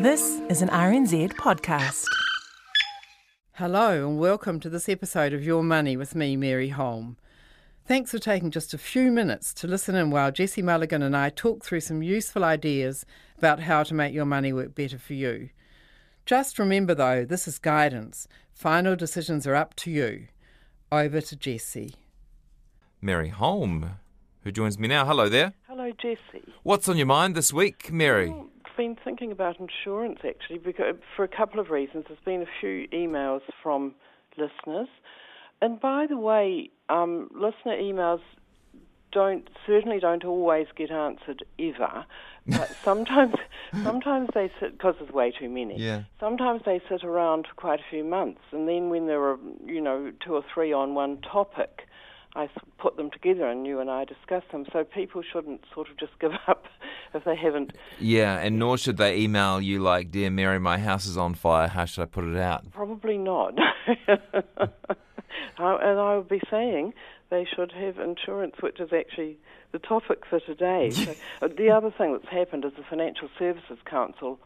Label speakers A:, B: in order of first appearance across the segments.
A: This is an RNZ podcast.
B: Hello, and welcome to this episode of Your Money with me, Mary Holm. Thanks for taking just a few minutes to listen in while Jesse Mulligan and I talk through some useful ideas about how to make your money work better for you. Just remember, though, this is guidance. Final decisions are up to you. Over to Jesse.
C: Mary Holm, who joins me now. Hello there.
D: Hello, Jesse.
C: What's on your mind this week, Mary?
D: Well, I've been thinking about insurance actually because, for a couple of reasons. There's been a few emails from listeners. And by the way, um, listener emails don't certainly don't always get answered ever, but sometimes sometimes they sit because there's way too many.
C: Yeah.
D: Sometimes they sit around for quite a few months, and then when there are you know two or three on one topic, I put them together and you and I discuss them. So people shouldn't sort of just give up if they haven't.
C: Yeah, and nor should they email you like, "Dear Mary, my house is on fire. How should I put it out?"
D: Probably not. and I would be saying they should have insurance, which is actually the topic for today. so, uh, the other thing that's happened is the Financial Services Council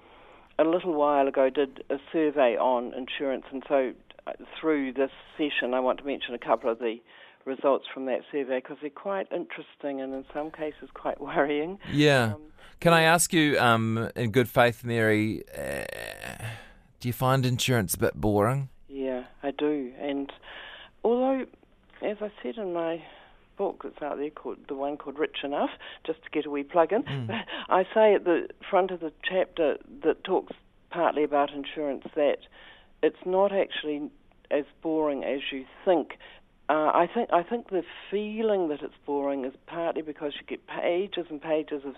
D: a little while ago did a survey on insurance, and so uh, through this session, I want to mention a couple of the results from that survey because they're quite interesting and in some cases quite worrying.
C: Yeah.
D: Um,
C: Can I ask you, um, in good faith, Mary, uh, do you find insurance a bit boring?
D: Yeah, I do. And although, as I said in my book that's out there called the one called Rich Enough, just to get a wee plug in, I say at the front of the chapter that talks partly about insurance that it's not actually as boring as you think. Uh, I think I think the feeling that it's boring is partly because you get pages and pages of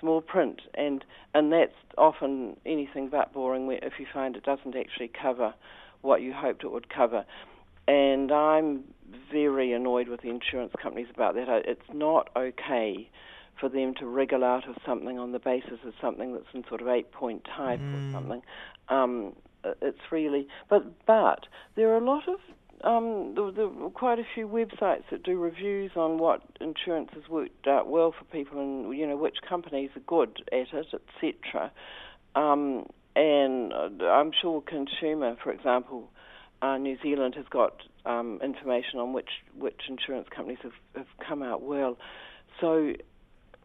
D: small print, and and that's often anything but boring where if you find it doesn't actually cover what you hoped it would cover. And I'm very annoyed with the insurance companies about that. It's not okay for them to wriggle out of something on the basis of something that's in sort of eight point type or something. Um, it's really, but but there are a lot of um, there, are quite a few websites that do reviews on what insurance has worked out well for people, and you know which companies are good at it, etc. Um, and uh, I'm sure consumer, for example, uh, New Zealand has got um, information on which which insurance companies have, have come out well. So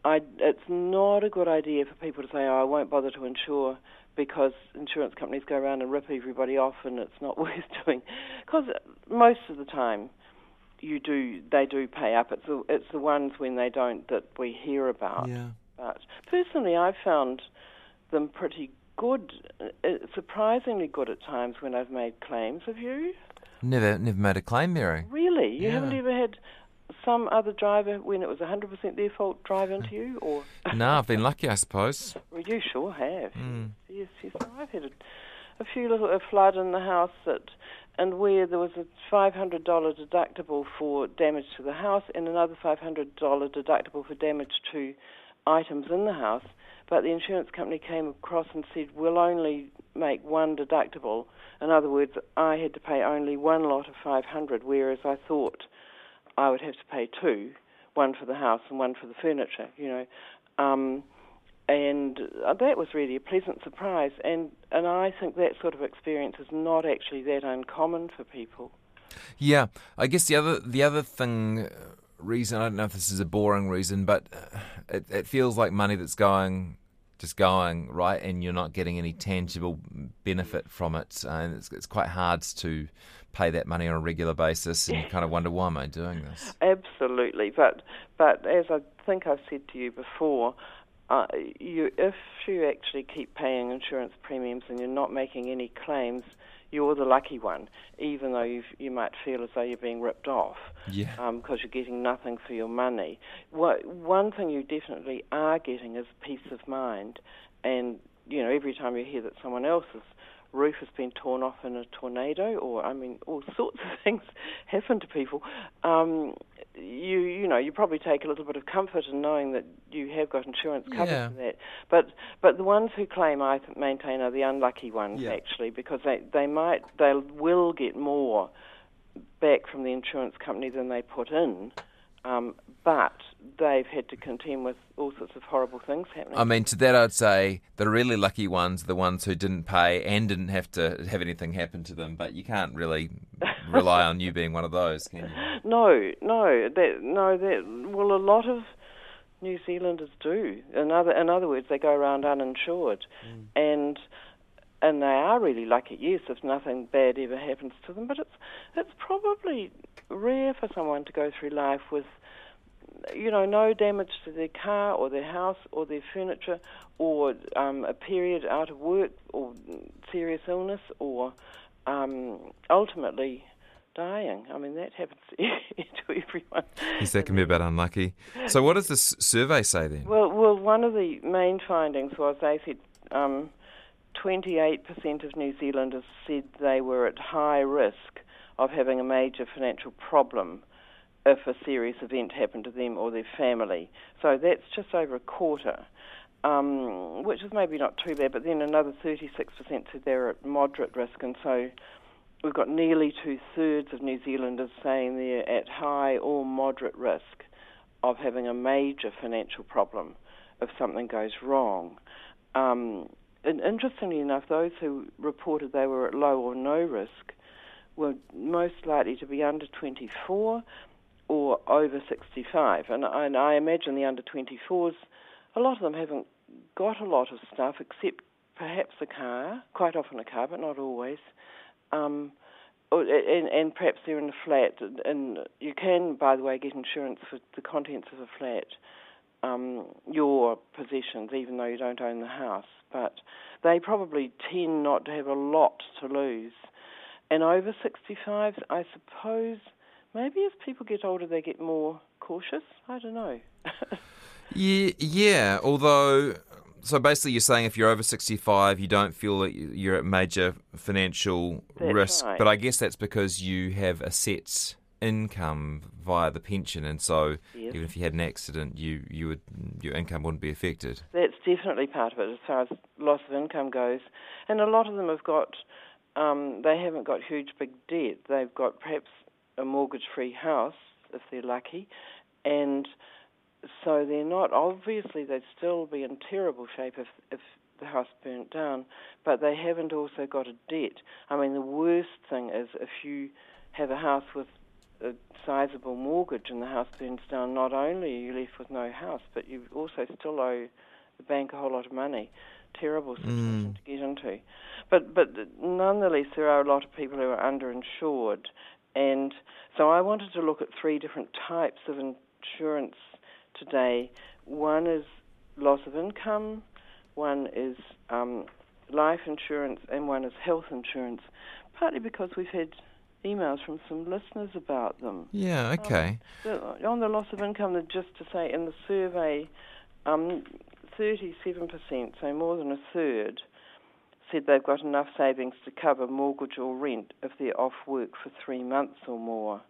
D: I, it's not a good idea for people to say, "Oh, I won't bother to insure." Because insurance companies go around and rip everybody off, and it's not worth doing. Because most of the time, you do they do pay up. It's the, it's the ones when they don't that we hear about.
C: Yeah.
D: But personally, I've found them pretty good, uh, surprisingly good at times when I've made claims. Have you?
C: Never, never made a claim, Mary.
D: Really? You
C: Yeah.
D: haven't ever had some other driver when it was 100% their fault drive into you, or
C: no, I've been lucky, I suppose.
D: well, you sure have.
C: Mm.
D: Yes, yes. I've had a, a few little a flood in the house that, and where there was a five hundred dollar deductible for damage to the house and another five hundred dollar deductible for damage to items in the house. But the insurance company came across and said, "We'll only make one deductible." In other words, I had to pay only one lot of five hundred, whereas I thought I would have to pay two, one for the house and one for the furniture. You know. Um, and uh, that was really a pleasant surprise. And and I think that sort of experience is not actually that uncommon for people.
C: Yeah, I guess the other the other thing uh, reason I don't know if this is a boring reason, but uh, it it feels like money that's going just going right, and you're not getting any tangible benefit from it, and it's it's quite hard to pay that money on a regular basis, and you kind of wonder why am I doing this?
D: Absolutely, but but as I think I've said to you before, uh, you if you actually keep paying insurance premiums and you're not making any claims, you're the lucky one, even though you you might feel as though you're being ripped off
C: Yeah,
D: because you're getting nothing for your money. What, one thing you definitely are getting is peace of mind, and you know every time you hear that someone else's roof has been torn off in a tornado, or I mean all sorts of things happen to people. Um, you you know you probably take a little bit of comfort in knowing that you have got insurance covered
C: Yeah.
D: for that. But but the ones who claim I maintain are the unlucky ones
C: Yeah.
D: actually because they they might they will get more back from the insurance company than they put in. Um, but they've had to contend with all sorts of horrible things happening.
C: I mean, to that I'd say the really lucky ones, the ones who didn't pay and didn't have to have anything happen to them. But you can't really rely on you being one of those, can you?
D: No, no, that no, that well, a lot of New Zealanders do. In other, in other words, they go around uninsured, mm. and and they are really lucky. Yes, if nothing bad ever happens to them, but it's it's probably rare for someone to go through life with you know, no damage to their car or their house or their furniture or um, a period out of work or serious illness or um, ultimately dying. I mean, that happens to everyone.
C: Yes, that can be a bit unlucky. So, what does this survey say then?
D: Well, well, one of the main findings was they said um, 28% of New Zealanders said they were at high risk of having a major financial problem if a serious event happened to them or their family. So that's just over a quarter, um, which is maybe not too bad, but then another 36% said they're at moderate risk, and so we've got nearly two thirds of New Zealanders saying they're at high or moderate risk of having a major financial problem if something goes wrong. Um, and interestingly enough, those who reported they were at low or no risk were most likely to be under 24 or over 65. And, and I imagine the under 24s, a lot of them haven't got a lot of stuff except perhaps a car, quite often a car, but not always. Um, and, and, perhaps they're in a flat. And you can, by the way, get insurance for the contents of a flat, um, your possessions, even though you don't own the house. But they probably tend not to have a lot to lose. And over 65s, I suppose maybe as people get older, they get more cautious. I don't know.
C: yeah, yeah. Although, so basically, you're saying if you're over 65, you don't feel that you're at major financial
D: that's
C: risk.
D: Right.
C: But I guess that's because you have a set income via the pension, and so
D: yes.
C: even if you had an accident, you you would your income wouldn't be affected.
D: That's definitely part of it as far as loss of income goes, and a lot of them have got. Um, they haven't got huge big debt. They've got perhaps a mortgage-free house if they're lucky, and so they're not. Obviously, they'd still be in terrible shape if if the house burnt down, but they haven't also got a debt. I mean, the worst thing is if you have a house with a sizable mortgage and the house burns down, not only are you left with no house, but you also still owe the bank a whole lot of money. Terrible situation mm. to get into. But but nonetheless, there are a lot of people who are underinsured, and so I wanted to look at three different types of insurance today. One is loss of income, one is um, life insurance, and one is health insurance, partly because we've had emails from some listeners about them.
C: Yeah, okay.
D: Um, on the loss of income, just to say in the survey, um, 37%, so more than a third, said they've got enough savings to cover mortgage or rent if they're off work for three months or more.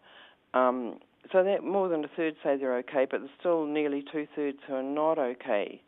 D: Um, so that more than a third say they're okay, but there's still nearly two thirds who are not okay,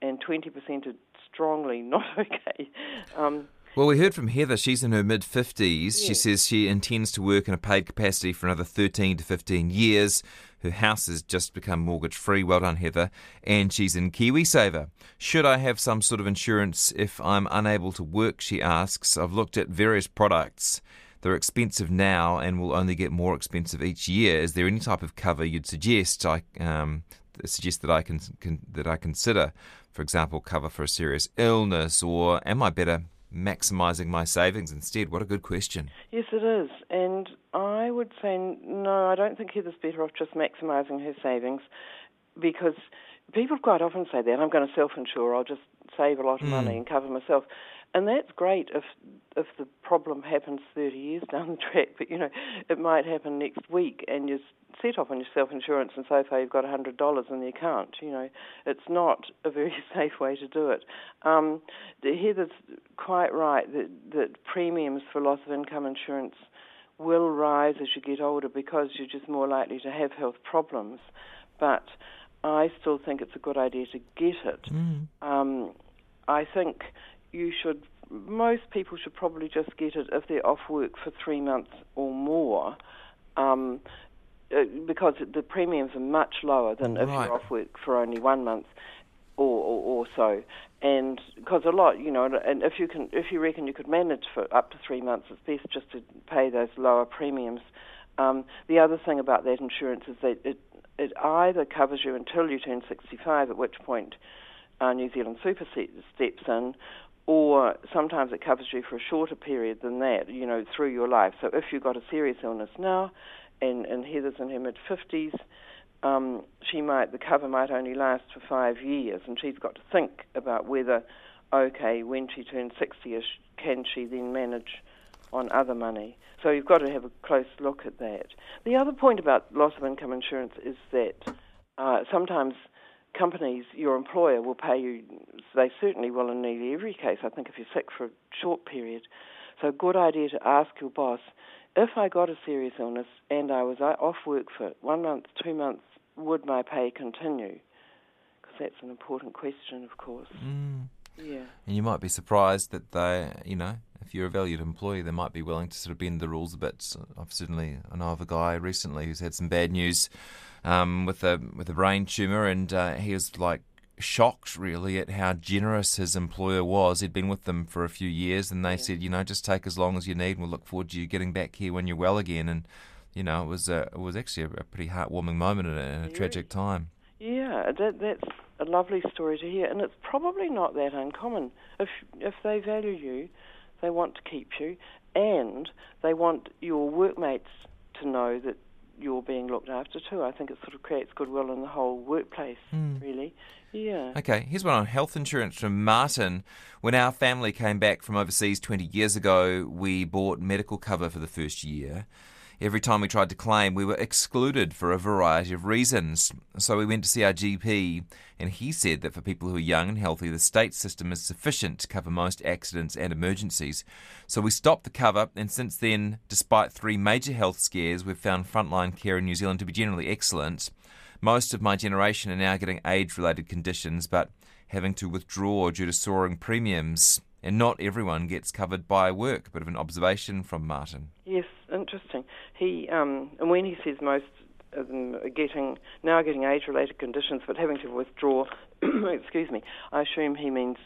D: and 20% are strongly not okay. Um,
C: well, we heard from Heather. She's in her mid 50s. She says she intends to work in a paid capacity for another 13 to 15 years. Her house has just become mortgage free. Well done, Heather. And she's in KiwiSaver. Should I have some sort of insurance if I'm unable to work? She asks. I've looked at various products. They're expensive now and will only get more expensive each year. Is there any type of cover you'd suggest? I um, suggest that I can, can that I consider, for example, cover for a serious illness, or am I better maximising my savings instead? What a good question.
D: Yes, it is. And I would say no, I don't think Heather's better off just maximising her savings because people quite often say that I'm going to self insure, I'll just save a lot of mm. money and cover myself. And that's great if if the problem happens 30 years down the track, but you know, it might happen next week and you're set off on your self insurance and so far you've got $100 in the account. You know, it's not a very safe way to do it. Um, Heather's quite right that, that premiums for loss of income insurance will rise as you get older because you're just more likely to have health problems. But I still think it's a good idea to get it. Mm. Um, I think you should most people should probably just get it if they're off work for three months or more. Um, uh, because the premiums are much lower than if you're off work for only one month or, or, or so. And because a lot, you know, and if you can, if you reckon you could manage for up to three months, it's best just to pay those lower premiums. Um, the other thing about that insurance is that it it either covers you until you turn 65, at which point uh, New Zealand Super steps in, or sometimes it covers you for a shorter period than that, you know, through your life. So if you've got a serious illness now, and, and Heather's in her mid 50s, um, she might the cover might only last for five years, and she's got to think about whether, okay, when she turns 60ish, can she then manage on other money? So you've got to have a close look at that. The other point about loss of income insurance is that uh, sometimes companies, your employer will pay you. They certainly will in nearly every case. I think if you're sick for a short period, so good idea to ask your boss if I got a serious illness and I was uh, off work for one month, two months, would my pay continue? Because that's an important question, of course.
C: Mm.
D: Yeah.
C: And you might be surprised that they, you know, if you're a valued employee, they might be willing to sort of bend the rules a bit. So I've certainly, I know of a guy recently who's had some bad news um, with a with a brain tumor, and uh, he was like shocked really at how generous his employer was. He'd been with them for a few years, and they said, you know, just take as long as you need, and we'll look forward to you getting back here when you're well again. And you know, it was a, it was actually a, pretty heartwarming moment in a, in a tragic time.
D: Yeah, that, that's a lovely story to hear, and it's probably not that uncommon. If if they value you, they want to keep you, and they want your workmates to know that you're being looked after too. I think it sort of creates goodwill in the whole workplace, hmm. really. Yeah.
C: Okay, here's one on health insurance from Martin. When our family came back from overseas 20 years ago, we bought medical cover for the first year. Every time we tried to claim, we were excluded for a variety of reasons. So we went to see our GP, and he said that for people who are young and healthy, the state system is sufficient to cover most accidents and emergencies. So we stopped the cover, and since then, despite three major health scares, we've found frontline care in New Zealand to be generally excellent. Most of my generation are now getting age related conditions, but having to withdraw due to soaring premiums. And not everyone gets covered by work. Bit of an observation from Martin.
D: Yes, interesting. He um, and when he says most of them are getting now getting age-related conditions, but having to withdraw, excuse me, I assume he means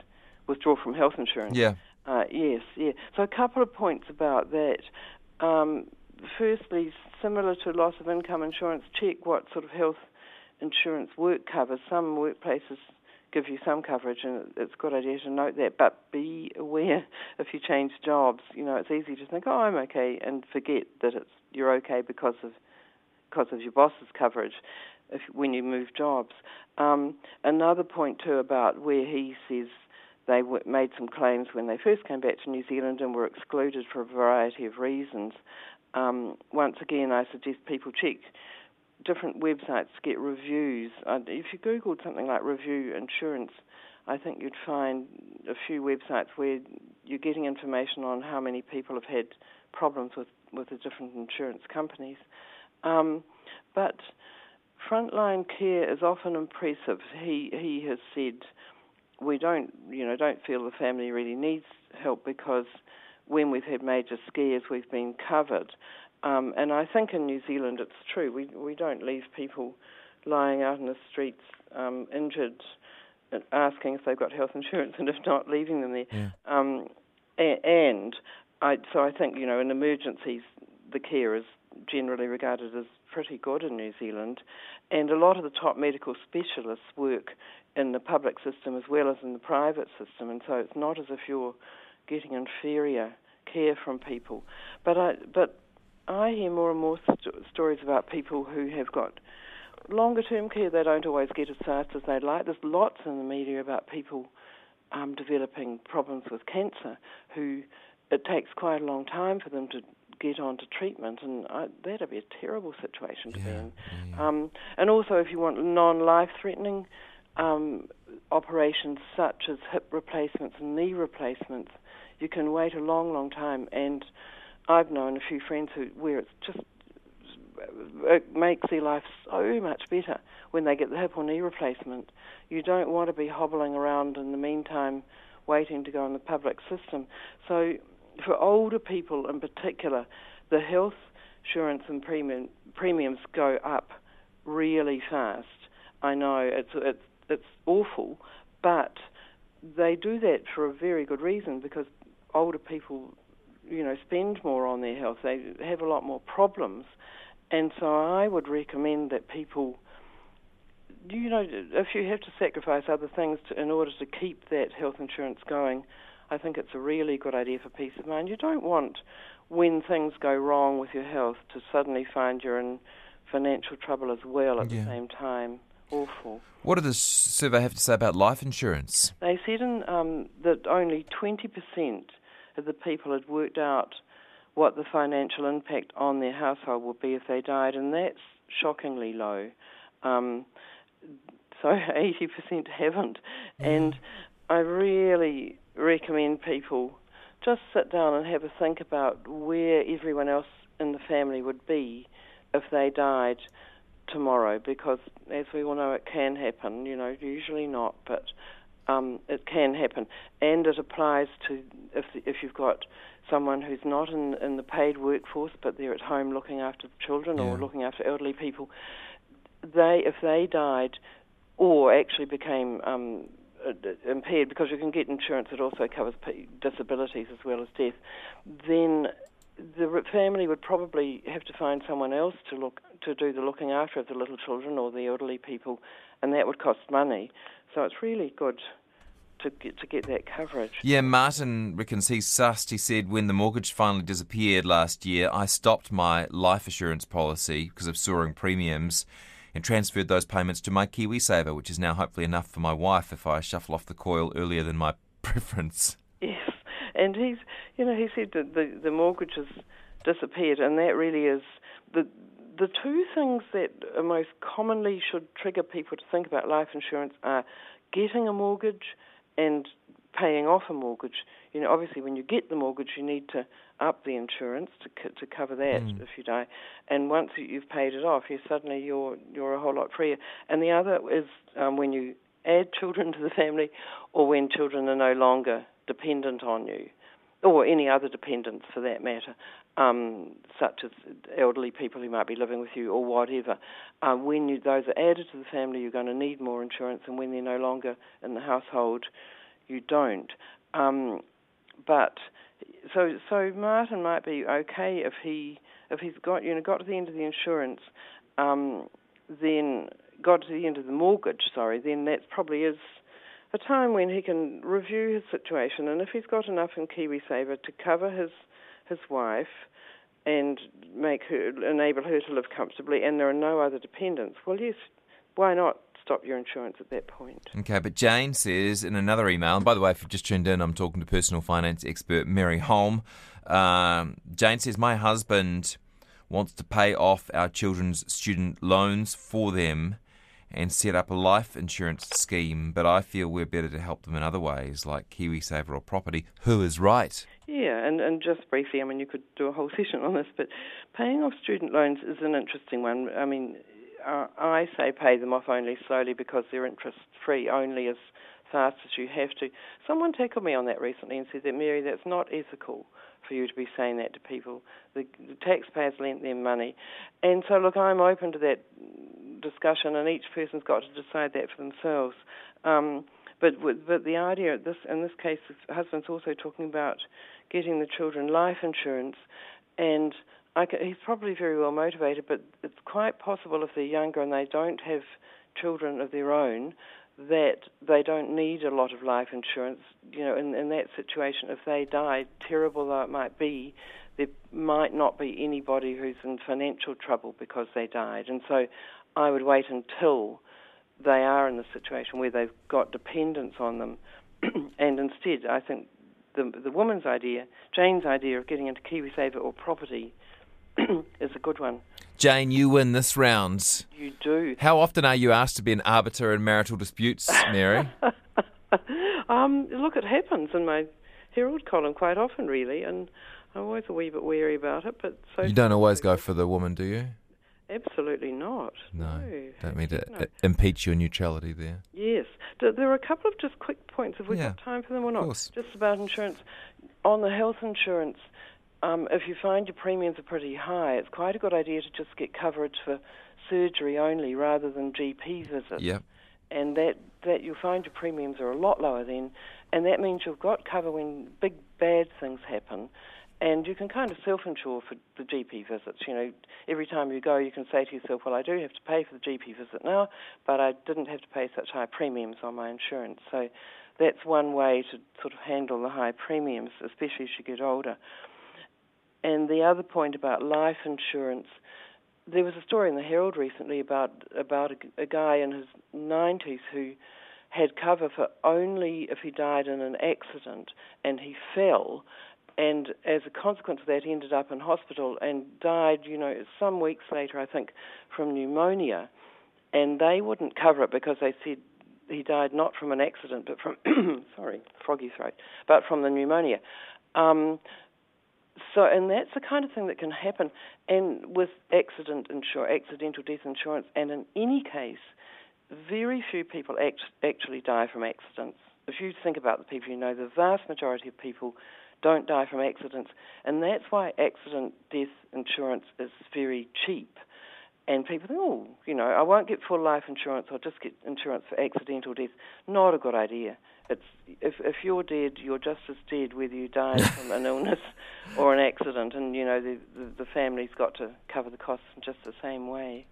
D: withdraw from health insurance.
C: Yeah.
D: Uh, yes, yeah. So a couple of points about that. Um, firstly, similar to loss of income insurance, check what sort of health insurance work covers. Some workplaces give you some coverage, and it's a good idea to note that. But be aware if you change jobs. You know, it's easy to think, "Oh, I'm okay," and forget that it's you're okay because of because of your boss's coverage. If when you move jobs, um, another point too about where he says they w- made some claims when they first came back to New Zealand and were excluded for a variety of reasons. Um, once again, I suggest people check different websites get reviews. Uh, if you googled something like review insurance, I think you'd find a few websites where you're getting information on how many people have had problems with, with the different insurance companies. Um, but frontline care is often impressive. He he has said we don't you know don't feel the family really needs help because when we've had major scares we've been covered. Um, and I think in New Zealand it's true. We we don't leave people lying out in the streets um, injured, asking if they've got health insurance, and if not, leaving them there.
C: Yeah.
D: Um, a- and I, so I think you know in emergencies the care is generally regarded as pretty good in New Zealand, and a lot of the top medical specialists work in the public system as well as in the private system, and so it's not as if you're getting inferior care from people. But I but I hear more and more st- stories about people who have got longer term care. They don't always get as fast as they'd like. There's lots in the media about people um, developing problems with cancer who it takes quite a long time for them to get onto treatment, and I, that'd be a terrible situation to be in. Um, and also, if you want non-life threatening um, operations such as hip replacements and knee replacements, you can wait a long, long time. And I've known a few friends who where it's just it makes their life so much better when they get the hip or knee replacement. You don't want to be hobbling around in the meantime waiting to go in the public system. So for older people in particular, the health insurance and premium premiums go up really fast. I know it's it's it's awful, but they do that for a very good reason because older people, you know, spend more on their health. They have a lot more problems, and so I would recommend that people, you know, if you have to sacrifice other things to, in order to keep that health insurance going, I think it's a really good idea for peace of mind. You don't want when things go wrong with your health to suddenly find you're in financial trouble as well at
C: Yeah.
D: the same time. Awful.
C: What did the survey have to say about life insurance?
D: They said in, um, that only 20% of the people had worked out what the financial impact on their household would be if they died, and that's shockingly low. Um, so 80% haven't. And I really recommend people just sit down and have a think about where everyone else in the family would be if they died tomorrow because as we all know it can happen you know usually not but um, it can happen and it applies to if if you've got someone who's not in in the paid workforce but they're at home looking after the children or looking after elderly people they if they died or actually became um, impaired because you can get insurance that also covers disabilities as well as death, then the family would probably have to find someone else to look to do the looking after of the little children or the elderly people, and that would cost money. So it's really good to get to get that coverage.
C: Yeah, Martin reckons he's sussed. He said when the mortgage finally disappeared last year, I stopped my life assurance policy because of soaring premiums and transferred those payments to my KiwiSaver, which is now hopefully enough for my wife if I shuffle off the coil earlier than my preference.
D: Yes, and he's, you know, he said that the the mortgage has disappeared, and that really is the the two things that most commonly should trigger people to think about life insurance are getting a mortgage and paying off a mortgage. You know, obviously, when you get the mortgage, you need to up the insurance to co- to cover that if you die. And once you- you've paid it off, you suddenly you're you're a whole lot freer. And the other is um, when you add children to the family, or when children are no longer dependent on you, or any other dependents for that matter, um, such as elderly people who might be living with you or whatever. Uh, when you, those are added to the family, you're going to need more insurance, and when they're no longer in the household, you don't. Um, but so so Martin might be okay if he if he's got you know got to the end of the insurance, um, then got to the end of the mortgage. Sorry, then that probably is a time when he can review his situation, and if he's got enough in KiwiSaver to cover his his wife and make her enable her to live comfortably, and there are no other dependents, well, yes, why not stop your insurance at that point?
C: Okay, but Jane says in another email, and by the way, if you've just tuned in, I'm talking to personal finance expert Mary Holm. Um, Jane says, My husband wants to pay off our children's student loans for them and set up a life insurance scheme, but I feel we're better to help them in other ways, like KiwiSaver or property. Who is right?
D: Yeah, and, and just briefly, I mean, you could do a whole session on this, but paying off student loans is an interesting one. I mean, uh, I say pay them off only slowly because they're interest free only as fast as you have to. Someone tackled me on that recently and said that, Mary, that's not ethical for you to be saying that to people. The, the taxpayers lent them money. And so, look, I'm open to that discussion, and each person's got to decide that for themselves. Um, but but the idea this in this case, the husband's also talking about getting the children life insurance, and I ca he's probably very well motivated. But it's quite possible if they're younger and they don't have children of their own, that they don't need a lot of life insurance. You know, in, in that situation, if they die, terrible though it might be, there might not be anybody who's in financial trouble because they died, and so I would wait until they are in the situation where they've got dependence on them, and instead, I think the the woman's idea, Jane's idea of getting into KiwiSaver or property, is a good one.
C: Jane, you win this round.
D: You do.
C: How often are you asked to be an arbiter in marital disputes, Mary?
D: um, look, it happens in my Herald column quite often, really, and I'm always a wee bit wary about it. But so
C: you don't always go for the woman, do you?
D: Absolutely not.
C: No,
D: No.
C: don't mean to
D: No.
C: impeach your neutrality there.
D: Yes. There are a couple of just quick points. Have we
C: Yeah,
D: got time for them or not?
C: course.
D: Just about insurance. On the health insurance, um, if you find your premiums are pretty high, it's quite a good idea to just get coverage for surgery only rather than GP visits.
C: Yep.
D: And that, that you'll find your premiums are a lot lower then, and that means you've got cover when big bad things happen. And you can kind of self insure for the GP visits. You know, every time you go, you can say to yourself, Well, I do have to pay for the GP visit now, but I didn't have to pay such high premiums on my insurance. So that's one way to sort of handle the high premiums, especially as you get older. And the other point about life insurance, there was a story in the Herald recently about about a, a guy in his 90s who had cover for only if he died in an accident and he fell and as a consequence of that he ended up in hospital and died you know some weeks later i think from pneumonia and they wouldn't cover it because they said he died not from an accident but from sorry froggy throat but from the pneumonia um, so, and that's the kind of thing that can happen. And with accident insur- accidental death insurance, and in any case, very few people act- actually die from accidents. If you think about the people you know, the vast majority of people don't die from accidents, and that's why accident death insurance is very cheap. And people think, oh, you know, I won't get full life insurance. I'll just get insurance for accidental death. Not a good idea. It's if if you're dead, you're just as dead whether you die from an illness or an accident, and you know the, the the family's got to cover the costs in just the same way.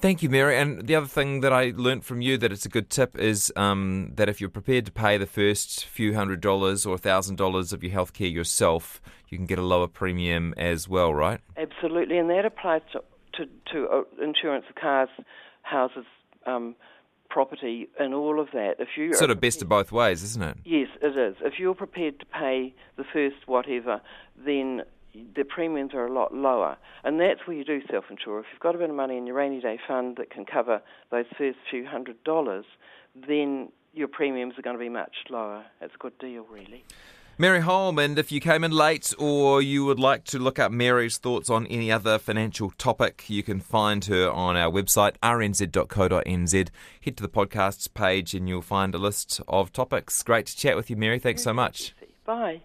C: Thank you, Mary. And the other thing that I learnt from you that it's a good tip is um, that if you're prepared to pay the first few hundred dollars or a thousand dollars of your healthcare yourself, you can get a lower premium as well, right?
D: Absolutely, and that applies to to, to uh, insurance of cars, houses, um, property, and all of that.
C: If you sort of best of both ways, isn't it?
D: Yes, it is. If you're prepared to pay the first whatever, then the premiums are a lot lower. And that's where you do self insure. If you've got a bit of money in your rainy day fund that can cover those first few hundred dollars, then your premiums are going to be much lower. It's a good deal, really.
C: Mary Holm, and if you came in late or you would like to look up Mary's thoughts on any other financial topic, you can find her on our website, rnz.co.nz. Head to the podcasts page and you'll find a list of topics. Great to chat with you, Mary. Thanks so much.
D: Bye.